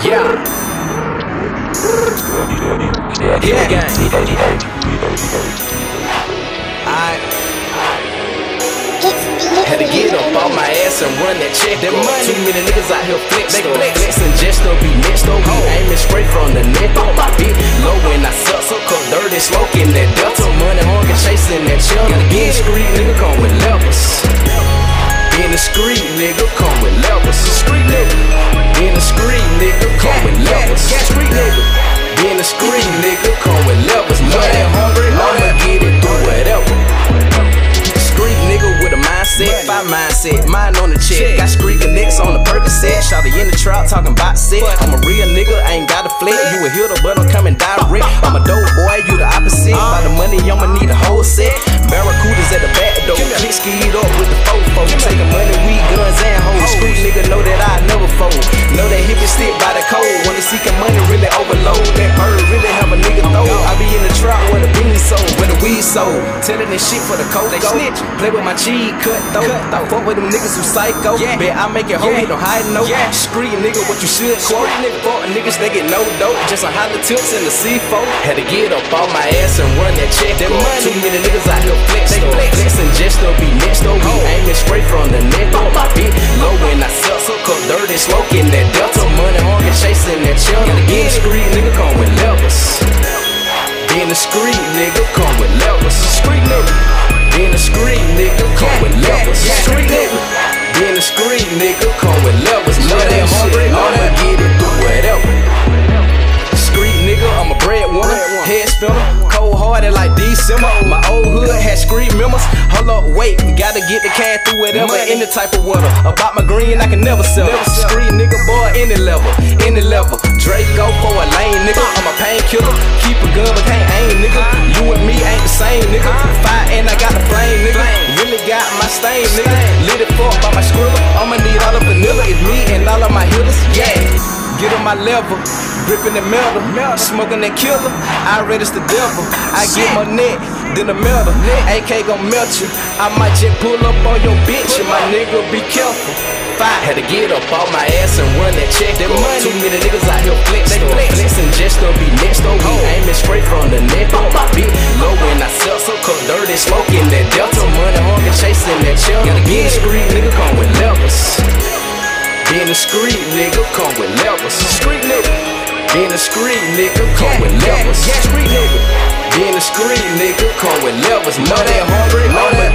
Yeah. Hit gang. I had to get up on my ass and run that check. That money. Too many niggas out here flex though. Flexing just to be next though. We oh. aiming straight from the neck. On my bitch low when I suck, so cold, dirty, smoking that delta. Money hungry, chasing that chill. Gotta get street, nigga, come with. In the street, nigga, come with levels. Street nigga. In the street, nigga, come with levels. Street nigga. In the street, nigga, come with levels. Money hungry, I'ma get it, do whatever. Street nigga with a mindset, five mindset, mind on the check. Got street connects on the Percocet. Shotty in the trap talking about set. I'm a real nigga, I ain't got a flick. You a hitter, but I'm coming direct. Seeking money, really overload. That bird really have a nigga throw. I be in the trap where the Bentley sold, where the weed sold. Telling this shit for the coke. They snitch. Play with my cheese, cut though. I fuck with them niggas who psycho. Yeah. Bet I make it whole, yeah. don't hide no. Yeah. Street nigga, what you should quote. Nigga, fuck niggas, they get no dope. Just a holler tips in the C4. Had to get up on my ass and run that check. That money. Too many niggas out here flex though. Flexing just to be next though. We oh. aiming straight street, nigga, come with levels. Street nigga. In the street, nigga, come with levels. Street nigga. In the street, nigga, come with levels. Money hungry, I'ma get it, do whatever. Street nigga, I'm a breadwinner. Head spinner, cold hearted like December. My old hood had street members. Hold up, wait, gotta get the cash through whatever. Any type of weather. About my green, I can never sell. it. Street nigga, boy, any level, any level. Draco for a lane, nigga. I'm a painkiller. Keep a gun, but Get on my level, gripping the metal, smoking that killer. I read it's the devil. I get my neck then the metal. AK gon' melt you. I might just pull up on your bitch, and my nigga be careful. Five. Had to get up off my ass and run that check. That money. Too many niggas out here flex though. Flexing just to be next though. We oh. aiming straight from the neck. In the street, nigga, come with levels. Street nigga. In the street, nigga, come with levels. Street nigga. In the street, nigga, come with levels. Money hungry, I'ma